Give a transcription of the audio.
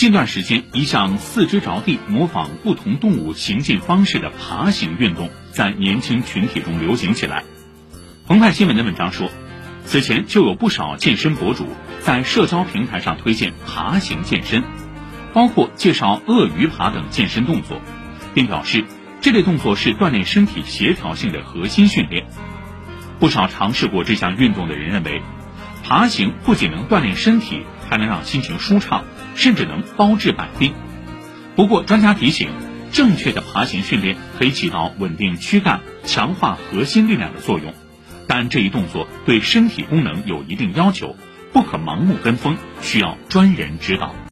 近段时间，一项四肢着地、模仿不同动物行进方式的爬行运动在年轻群体中流行起来。澎湃新闻的文章说，此前就有不少健身博主在社交平台上推荐爬行健身，包括介绍鳄鱼爬等健身动作，并表示这类动作是锻炼身体协调性的核心训练。不少尝试过这项运动的人认为，爬行不仅能锻炼身体，还能让心情舒畅。甚至能包治百病。不过，专家提醒，正确的爬行训练可以起到稳定躯干、强化核心力量的作用，但这一动作对身体功能有一定要求，不可盲目跟风，需要专人指导。